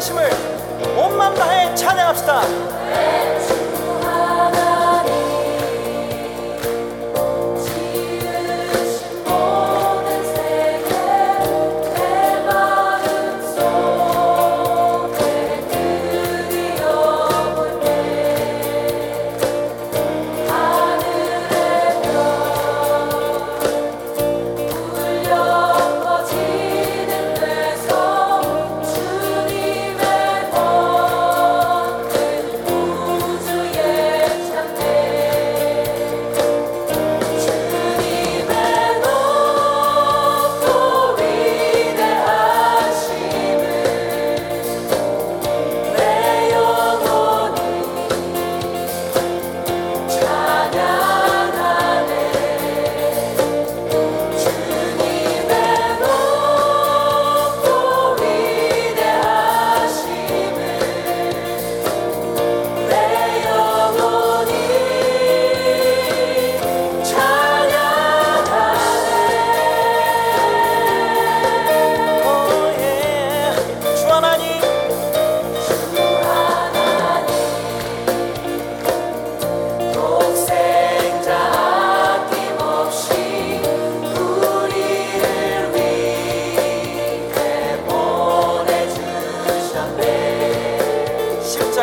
하심을 온맘 다해 찬양합시다.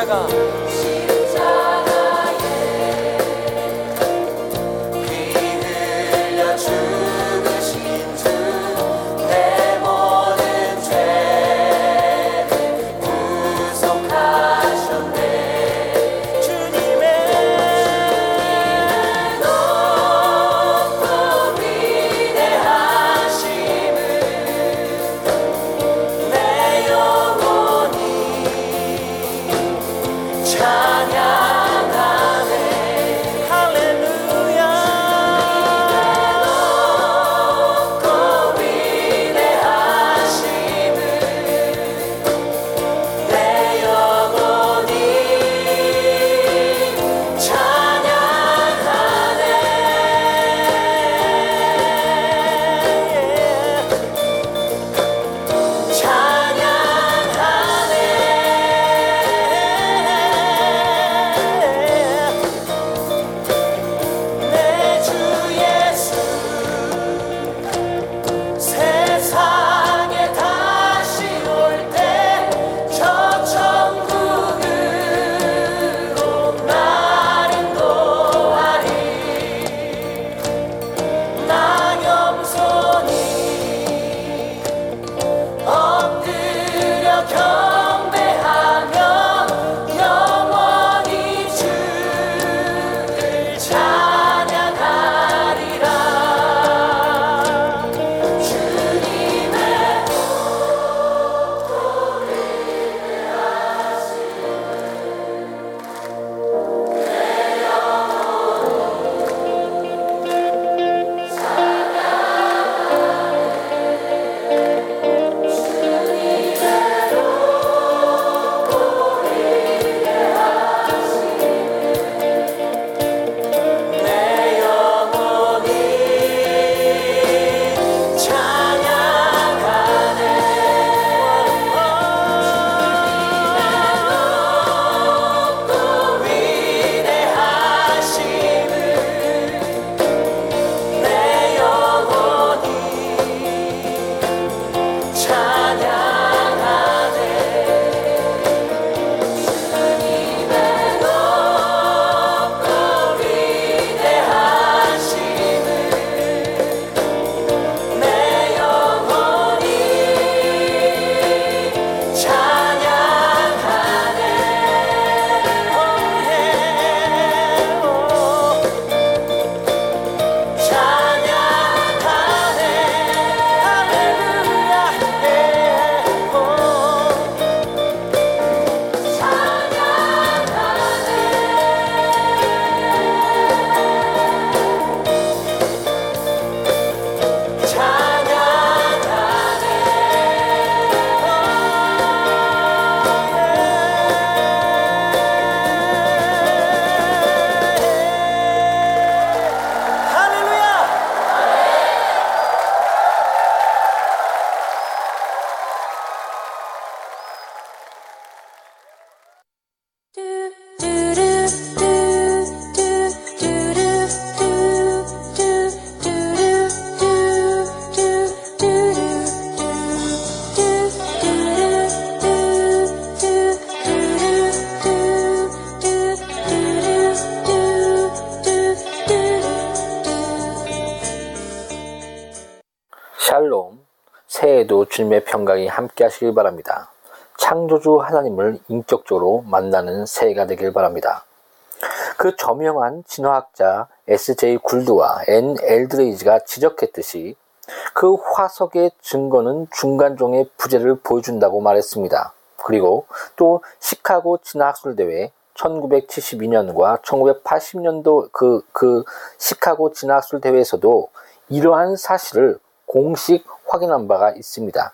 감. 새해에도 주님의 평강이 함께 하시길 바랍니다. 창조주 하나님을 인격적으로 만나는 새해가 되길 바랍니다. 그 저명한 진화학자 S.J. 굴드와 N. 엘드레이즈가 지적했듯이 그 화석의 증거는 중간종의 부재를 보여준다고 말했습니다. 그리고 또 시카고 진화학술대회 1972년과 1980년도 그, 그 시카고 진화학술대회에서도 이러한 사실을 공식 확인한 바가 있습니다.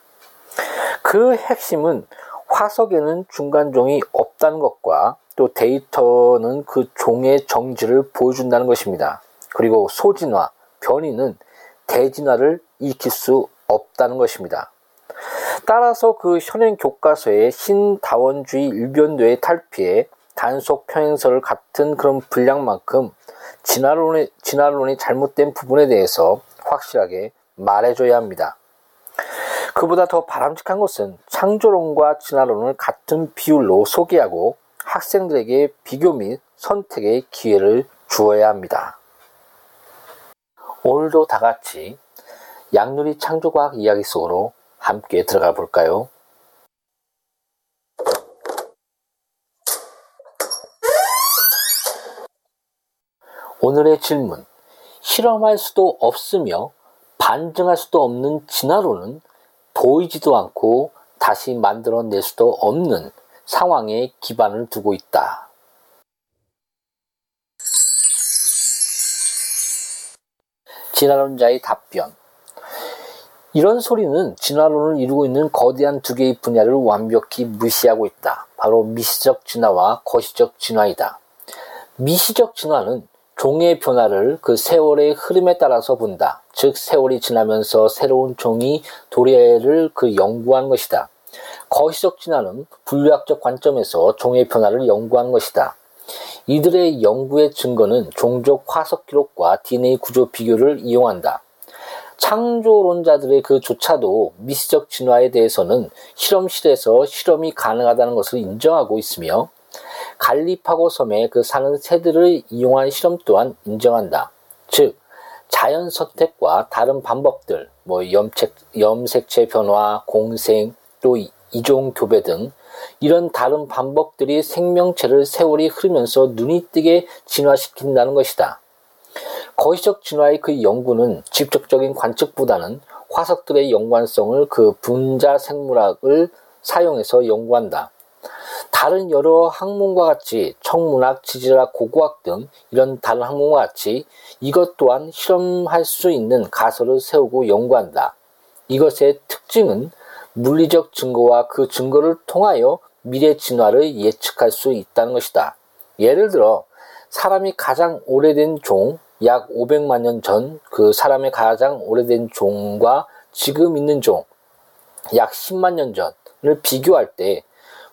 그 핵심은 화석에는 중간종이 없다는 것과 또 데이터는 그 종의 정지를 보여준다는 것입니다. 그리고 소진화, 변이는 대진화를 일으킬 수 없다는 것입니다. 따라서 그 현행 교과서의 신다원주의 일변도의 탈피에 단속 평행설을 같은 그런 분량만큼 진화론의, 진화론이 잘못된 부분에 대해서 확실하게 말해줘야 합니다. 그보다 더 바람직한 것은 창조론과 진화론을 같은 비율로 소개하고 학생들에게 비교 및 선택의 기회를 주어야 합니다. 오늘도 다 같이 양누리 창조과학 이야기 속으로 함께 들어가 볼까요? 오늘의 질문. 실험할 수도 없으며 반증할 수도 없는 진화론은 보이지도 않고 다시 만들어낼 수도 없는 상황에 기반을 두고 있다. 진화론자의 답변. 이런 소리는 진화론을 이루고 있는 거대한 두 개의 분야를 완벽히 무시하고 있다. 바로 미시적 진화와 거시적 진화이다. 미시적 진화는 종의 변화를 그 세월의 흐름에 따라서 본다. 즉 세월이 지나면서 새로운 종이 도래를 그 연구한 것이다. 거시적 진화는 분류학적 관점에서 종의 변화를 연구한 것이다. 이들의 연구의 증거는 종족 화석 기록과 DNA 구조 비교를 이용한다. 창조론자들의 그 조차도 미시적 진화에 대해서는 실험실에서 실험이 가능하다는 것을 인정하고 있으며 갈리파고 섬에 그 사는 새들을 이용한 실험 또한 인정한다. 즉, 자연 선택과 다른 방법들, 뭐 염색, 염색체 변화, 공생, 또 이종 교배 등 이런 다른 방법들이 생명체를 세월이 흐르면서 눈이 뜨게 진화시킨다는 것이다. 거시적 진화의 그 연구는 직접적인 관측보다는 화석들의 연관성을 그 분자 생물학을 사용해서 연구한다. 다른 여러 학문과 같이 청문학, 지질학, 고고학 등 이런 다른 학문과 같이 이것 또한 실험할 수 있는 가설을 세우고 연구한다. 이것의 특징은 물리적 증거와 그 증거를 통하여 미래 진화를 예측할 수 있다는 것이다. 예를 들어 사람이 가장 오래된 종, 약 500만 년 전 그 사람의 가장 오래된 종과 지금 있는 종, 약 10만 년 전을 비교할 때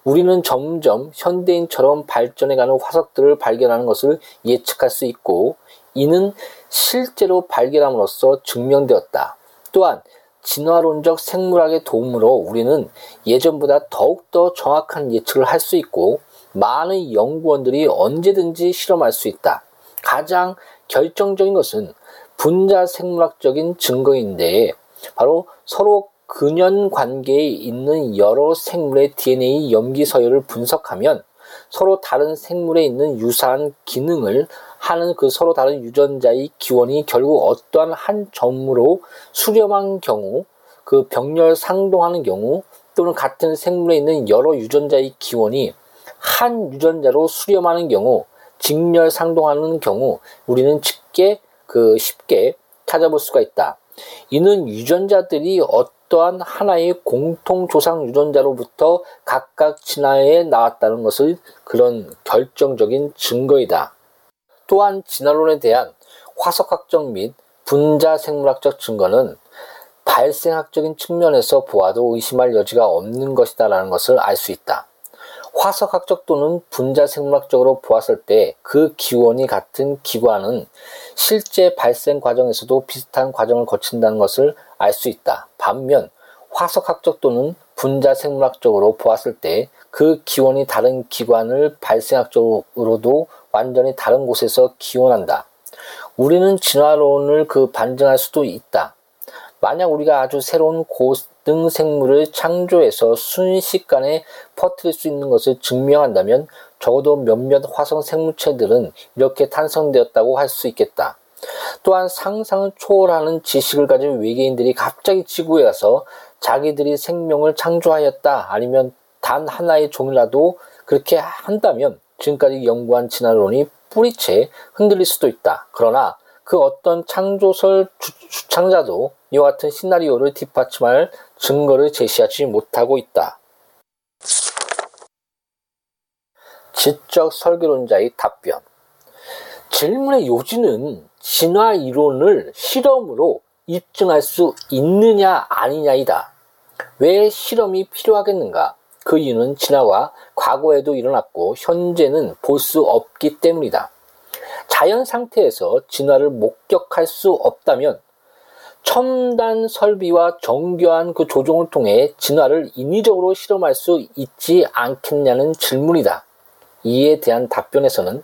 우리는 점점 현대인처럼 발전해가는 화석들을 발견하는 것을 예측할 수 있고 이는 실제로 발견함으로써 증명되었다. 또한 진화론적 생물학의 도움으로 우리는 예전보다 더욱더 정확한 예측을 할 수 있고 많은 연구원들이 언제든지 실험할 수 있다. 가장 결정적인 것은 분자 생물학적인 증거인데 바로 서로 근연 관계에 있는 여러 생물의 DNA 염기 서열을 분석하면 서로 다른 생물에 있는 유사한 기능을 하는 그 서로 다른 유전자의 기원이 결국 어떠한 한 점으로 수렴한 경우 그 병렬 상동하는 경우 또는 같은 생물에 있는 여러 유전자의 기원이 한 유전자로 수렴하는 경우 직렬 상동하는 경우 우리는 쉽게 그 쉽게 찾아볼 수가 있다. 이는 유전자들이 어 떠한 하나의 공통 조상 유전자로부터 각각 진화해 나왔다는 것을 그런 결정적인 증거이다. 또한 진화론에 대한 화석학적 및 분자 생물학적 증거는 발생학적인 측면에서 보아도 의심할 여지가 없는 것이다라는 것을 알 수 있다. 화석학적 또는 분자 생물학적으로 보았을 때 그 기원이 같은 기관은 실제 발생 과정에서도 비슷한 과정을 거친다는 것을 알 수 있다. 반면 화석학적 또는 분자 생물학적으로 보았을 때 그 기원이 다른 기관을 발생학적으로도 완전히 다른 곳에서 기원한다. 우리는 진화론을 그 반증할 수도 있다. 만약 우리가 아주 새로운 고등 생물을 창조해서 순식간에 퍼뜨릴 수 있는 것을 증명한다면 적어도 몇몇 화성 생물체들은 이렇게 탄생되었다고 할 수 있겠다. 또한 상상을 초월하는 지식을 가진 외계인들이 갑자기 지구에 와서 자기들이 생명을 창조하였다 아니면 단 하나의 종이라도 그렇게 한다면 지금까지 연구한 진화론이 뿌리채 흔들릴 수도 있다. 그러나 그 어떤 창조설 주, 창자도 이와 같은 시나리오를 뒷받침할 증거를 제시하지 못하고 있다. 지적 설계론자의 답변. 질문의 요지는 진화 이론을 실험으로 입증할 수 있느냐 아니냐이다. 왜 실험이 필요하겠는가? 그 이유는 진화가 과거에도 일어났고 현재는 볼 수 없기 때문이다. 자연 상태에서 진화를 목격할 수 없다면 첨단 설비와 정교한 그 조종을 통해 진화를 인위적으로 실험할 수 있지 않겠냐는 질문이다. 이에 대한 답변에서는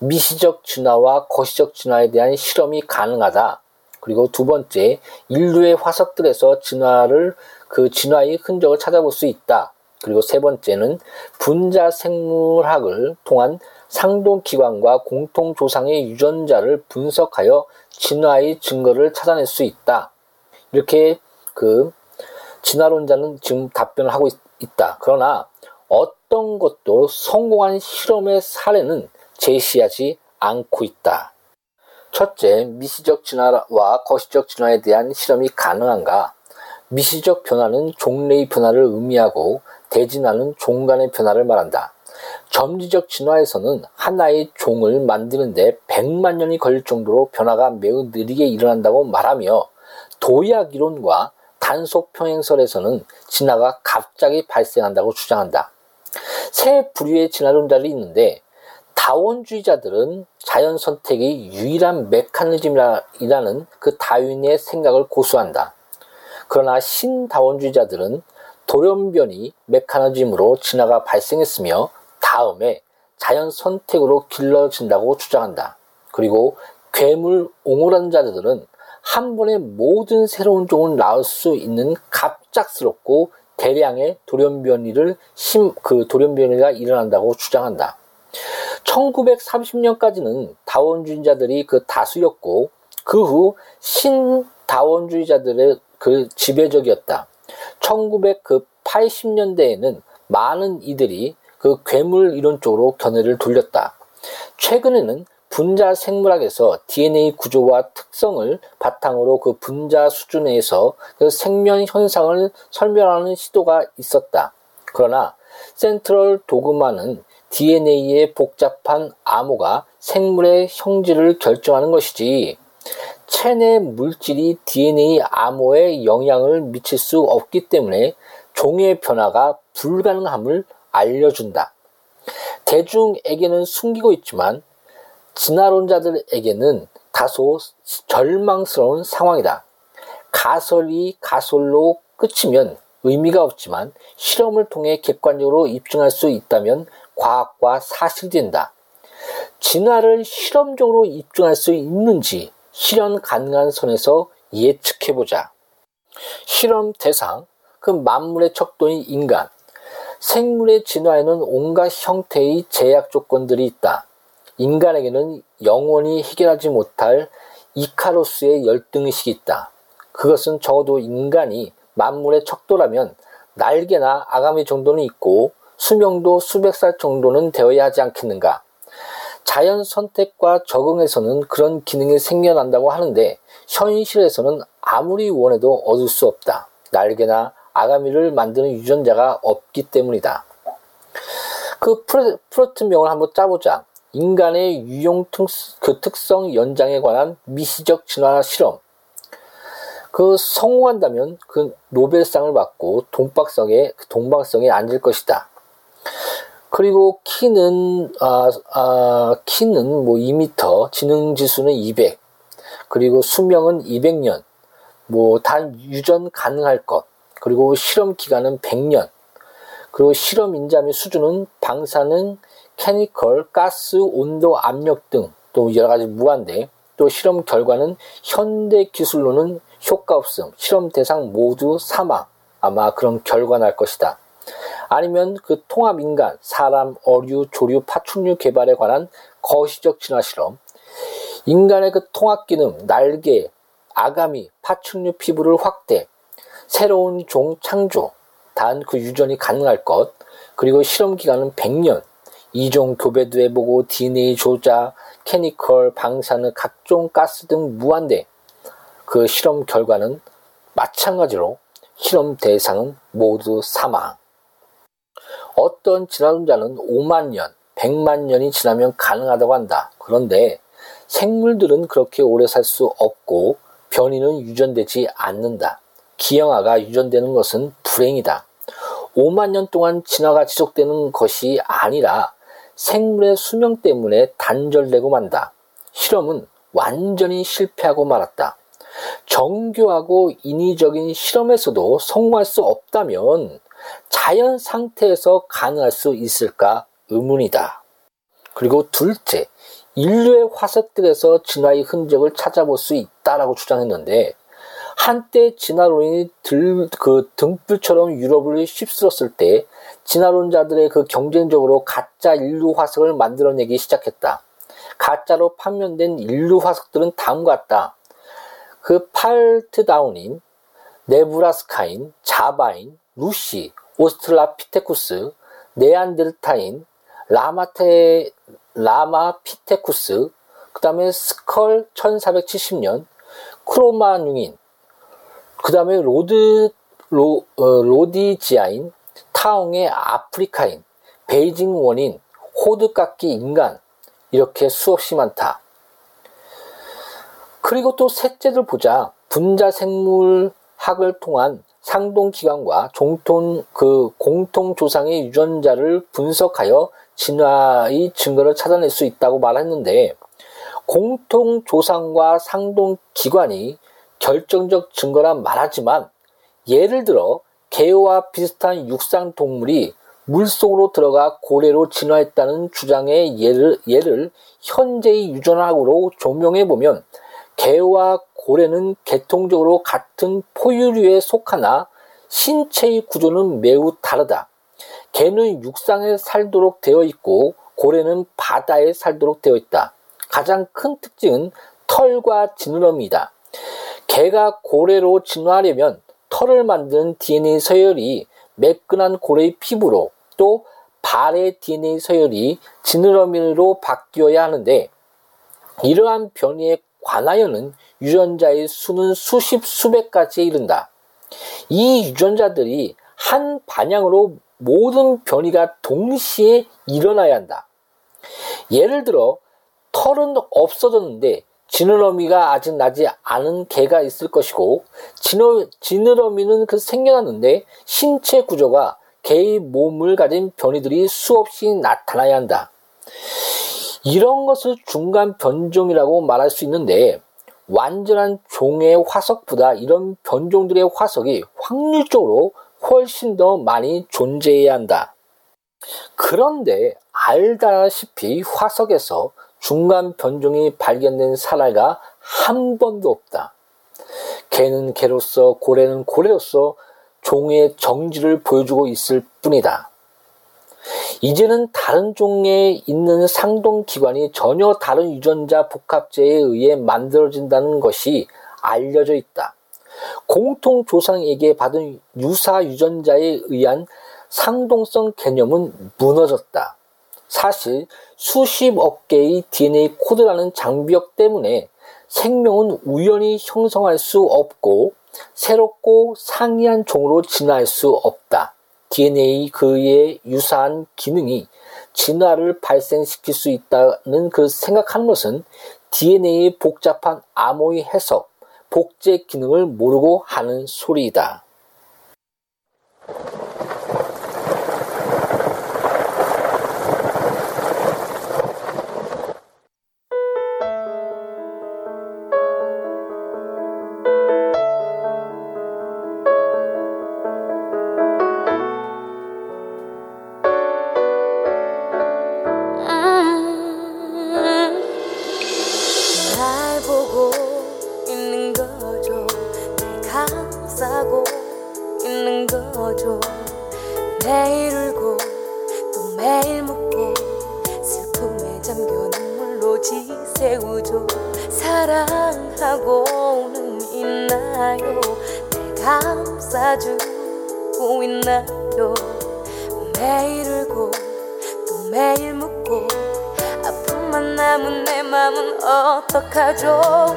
미시적 진화와 거시적 진화에 대한 실험이 가능하다. 그리고 두 번째, 인류의 화석들에서 진화를 그 진화의 흔적을 찾아볼 수 있다. 그리고 세 번째는 분자 생물학을 통한 상동 기관과 공통 조상의 유전자를 분석하여 진화의 증거를 찾아낼 수 있다. 이렇게 그 진화론자는 지금 답변을 하고 있, 다 그러나 어떤 것도 성공한 실험의 사례는 제시하지 않고 있다. 첫째, 미시적 진화와 거시적 진화에 대한 실험이 가능한가? 미시적 변화는 종래의 변화를 의미하고 대진화는 종간의 변화를 말한다. 점지적 진화에서는 하나의 종을 만드는데 100만 년이 걸릴 정도로 변화가 매우 느리게 일어난다고 말하며 도약 이론과 단속 평행설에서는 진화가 갑자기 발생한다고 주장한다. 세 부류의 진화론자들이 있는데 다원주의자들은 자연 선택이 유일한 메커니즘이라는 그 다윈의 생각을 고수한다. 그러나 신다원주의자들은 돌연변이 메커니즘으로 진화가 발생했으며 다음에 자연 선택으로 길러진다고 주장한다. 그리고 괴물 옹호론자들은 한 번에 모든 새로운 종을 낳을 수 있는 갑작스럽고 대량의 돌연변이를 심, 그 돌연변이가 일어난다고 주장한다. 1930년까지는 다원주의자들이 그 다수였고 그 후 신다원주의자들의 그 지배적이었다. 1980년대에는 많은 이들이 그 괴물 이론 쪽으로 견해를 돌렸다. 최근에는 분자 생물학에서 DNA 구조와 특성을 바탕으로 그 분자 수준에서 그 생명 현상을 설명하는 시도가 있었다. 그러나 센트럴 도그마는 DNA의 복잡한 암호가 생물의 형질을 결정하는 것이지 체내 물질이 DNA 암호에 영향을 미칠 수 없기 때문에 종의 변화가 불가능함을 알려준다. 대중에게는 숨기고 있지만 진화론자들에게는 다소 절망스러운 상황이다. 가설이 가설로 끝이면 의미가 없지만 실험을 통해 객관적으로 입증할 수 있다면 과학과 사실된다. 진화를 실험적으로 입증할 수 있는지 실현 가능한 선에서 예측해보자. 실험 대상, 그 만물의 척도인 인간, 생물의 진화에는 온갖 형태의 제약 조건들이 있다. 인간에게는 영원히 해결하지 못할 이카로스의 열등의식이 있다. 그것은 적어도 인간이 만물의 척도라면 날개나 아가미 정도는 있고 수명도 수백 살 정도는 되어야 하지 않겠는가. 자연 선택과 적응에서는 그런 기능이 생겨난다고 하는데 현실에서는 아무리 원해도 얻을 수 없다. 날개나 아가미를 만드는 유전자가 없기 때문이다. 그 프로트명을 한번 짜보자. 인간의 유용 그 특성 연장에 관한 미시적 진화 실험. 그 성공한다면 그 노벨상을 받고 동박성에 동방성에 앉을 것이다. 그리고 키는 아, 아 키는 뭐 2m, 지능 지수는 200. 그리고 수명은 200년. 뭐 단 유전 가능할 것. 그리고 실험 기간은 100년. 그리고 실험 인자 및 수준은 방사능, 캐니컬, 가스, 온도, 압력 등 또 여러 가지 무한대. 또 실험 결과는 현대 기술로는 효과 없음, 실험 대상 모두 사망. 아마 그런 결과 날 것이다. 아니면 그 통합 인간, 사람, 어류, 조류, 파충류 개발에 관한 거시적 진화 실험, 인간의 그 통합 기능, 날개, 아가미, 파충류 피부를 확대, 새로운 종 창조, 단 그 유전이 가능할 것, 그리고 실험 기간은 100년, 이종 교배도 해보고 DNA 조작, 케미컬, 방사능, 각종 가스 등 무한대. 그 실험 결과는 마찬가지로 실험 대상은 모두 사망. 어떤 진화론자는 5만 년, 100만 년이 지나면 가능하다고 한다. 그런데 생물들은 그렇게 오래 살 수 없고 변이는 유전되지 않는다. 기형아가 유전되는 것은 불행이다. 5만 년 동안 진화가 지속되는 것이 아니라 생물의 수명 때문에 단절되고 만다. 실험은 완전히 실패하고 말았다. 정교하고 인위적인 실험에서도 성공할 수 없다면 자연 상태에서 가능할 수 있을까 의문이다. 그리고 둘째, 인류의 화석들에서 진화의 흔적을 찾아볼 수 있다라고 주장했는데 한때 진화론이 들, 그 등불처럼 유럽을 휩쓸었을 때 진화론자들의 그 경쟁적으로 가짜 인류 화석을 만들어내기 시작했다. 가짜로 판명된 인류 화석들은 다음과 같다. 그 팔트다운인, 네브라스카인, 자바인, 루시, 오스트라피테쿠스, 네안데르타인, 라마테, 라마피테쿠스, 그 다음에 Skull 1470년, 크로마뇽인, 그 다음에 로드, 로, 어, 로디지아인, 타옹의 아프리카인, 베이징 원인, 호두까기 인간, 이렇게 수없이 많다. 그리고 또 셋째를 보자. 분자 생물학을 통한 상동기관과 종통, 그 공통 조상의 유전자를 분석하여 진화의 증거를 찾아낼 수 있다고 말했는데, 공통 조상과 상동기관이 결정적 증거란 말하지만, 예를 들어, 개와 비슷한 육상 동물이 물속으로 들어가 고래로 진화했다는 주장의 예를, 예를 현재의 유전학으로 조명해 보면 개와 고래는 계통적으로 같은 포유류에 속하나 신체의 구조는 매우 다르다. 개는 육상에 살도록 되어 있고 고래는 바다에 살도록 되어 있다. 가장 큰 특징은 털과 지느러미이다. 개가 고래로 진화하려면 털을 만드는 DNA 서열이 매끈한 고래의 피부로 또 발의 DNA 서열이 지느러미로 바뀌어야 하는데 이러한 변이에 관하여는 유전자의 수는 수십 수백까지에 이른다. 이 유전자들이 한 반향으로 모든 변이가 동시에 일어나야 한다. 예를 들어 털은 없어졌는데 지느러미가 아직 나지 않은 개가 있을 것이고 지느러미는 그 생겨났는데 신체 구조가 개의 몸을 가진 변이들이 수없이 나타나야 한다. 이런 것을 중간 변종이라고 말할 수 있는데 완전한 종의 화석보다 이런 변종들의 화석이 확률적으로 훨씬 더 많이 존재해야 한다. 그런데 알다시피 화석에서 중간 변종이 발견된 사례가 한 번도 없다. 개는 개로서 고래는 고래로서 종의 정지를 보여주고 있을 뿐이다. 이제는 다른 종에 있는 상동 기관이 전혀 다른 유전자 복합제에 의해 만들어진다는 것이 알려져 있다. 공통 조상에게 받은 유사 유전자에 의한 상동성 개념은 무너졌다. 사실 수십억 개의 DNA 코드라는 장벽 때문에 생명은 우연히 형성할 수 없고 새롭고 상이한 종으로 진화할 수 없다. DNA 그의 유사한 기능이 진화를 발생시킬 수 있다는 그 생각하는 것은 DNA의 복잡한 암호의 해석, 복제 기능을 모르고 하는 소리이다. 감싸주고 있나요? 매일 울고 또 매일 묻고 아픔만 남은 내 맘은 어떡하죠?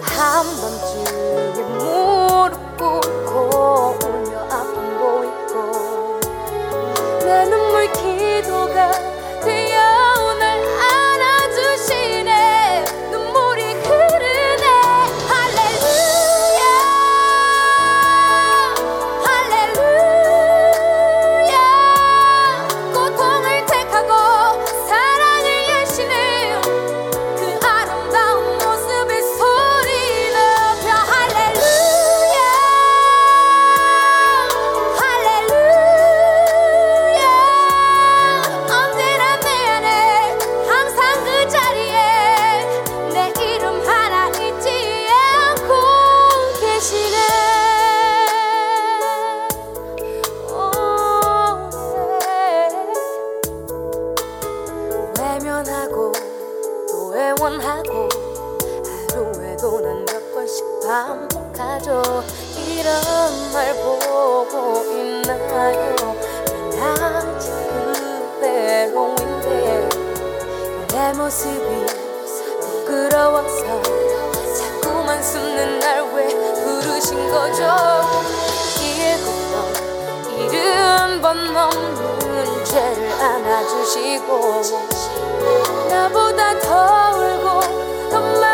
한 번쯤은 무릎 꿇고 울며 아픔 보이고 내 눈물 기도가 없는 죄를 안아주시고 나보다 더 울고 더 많이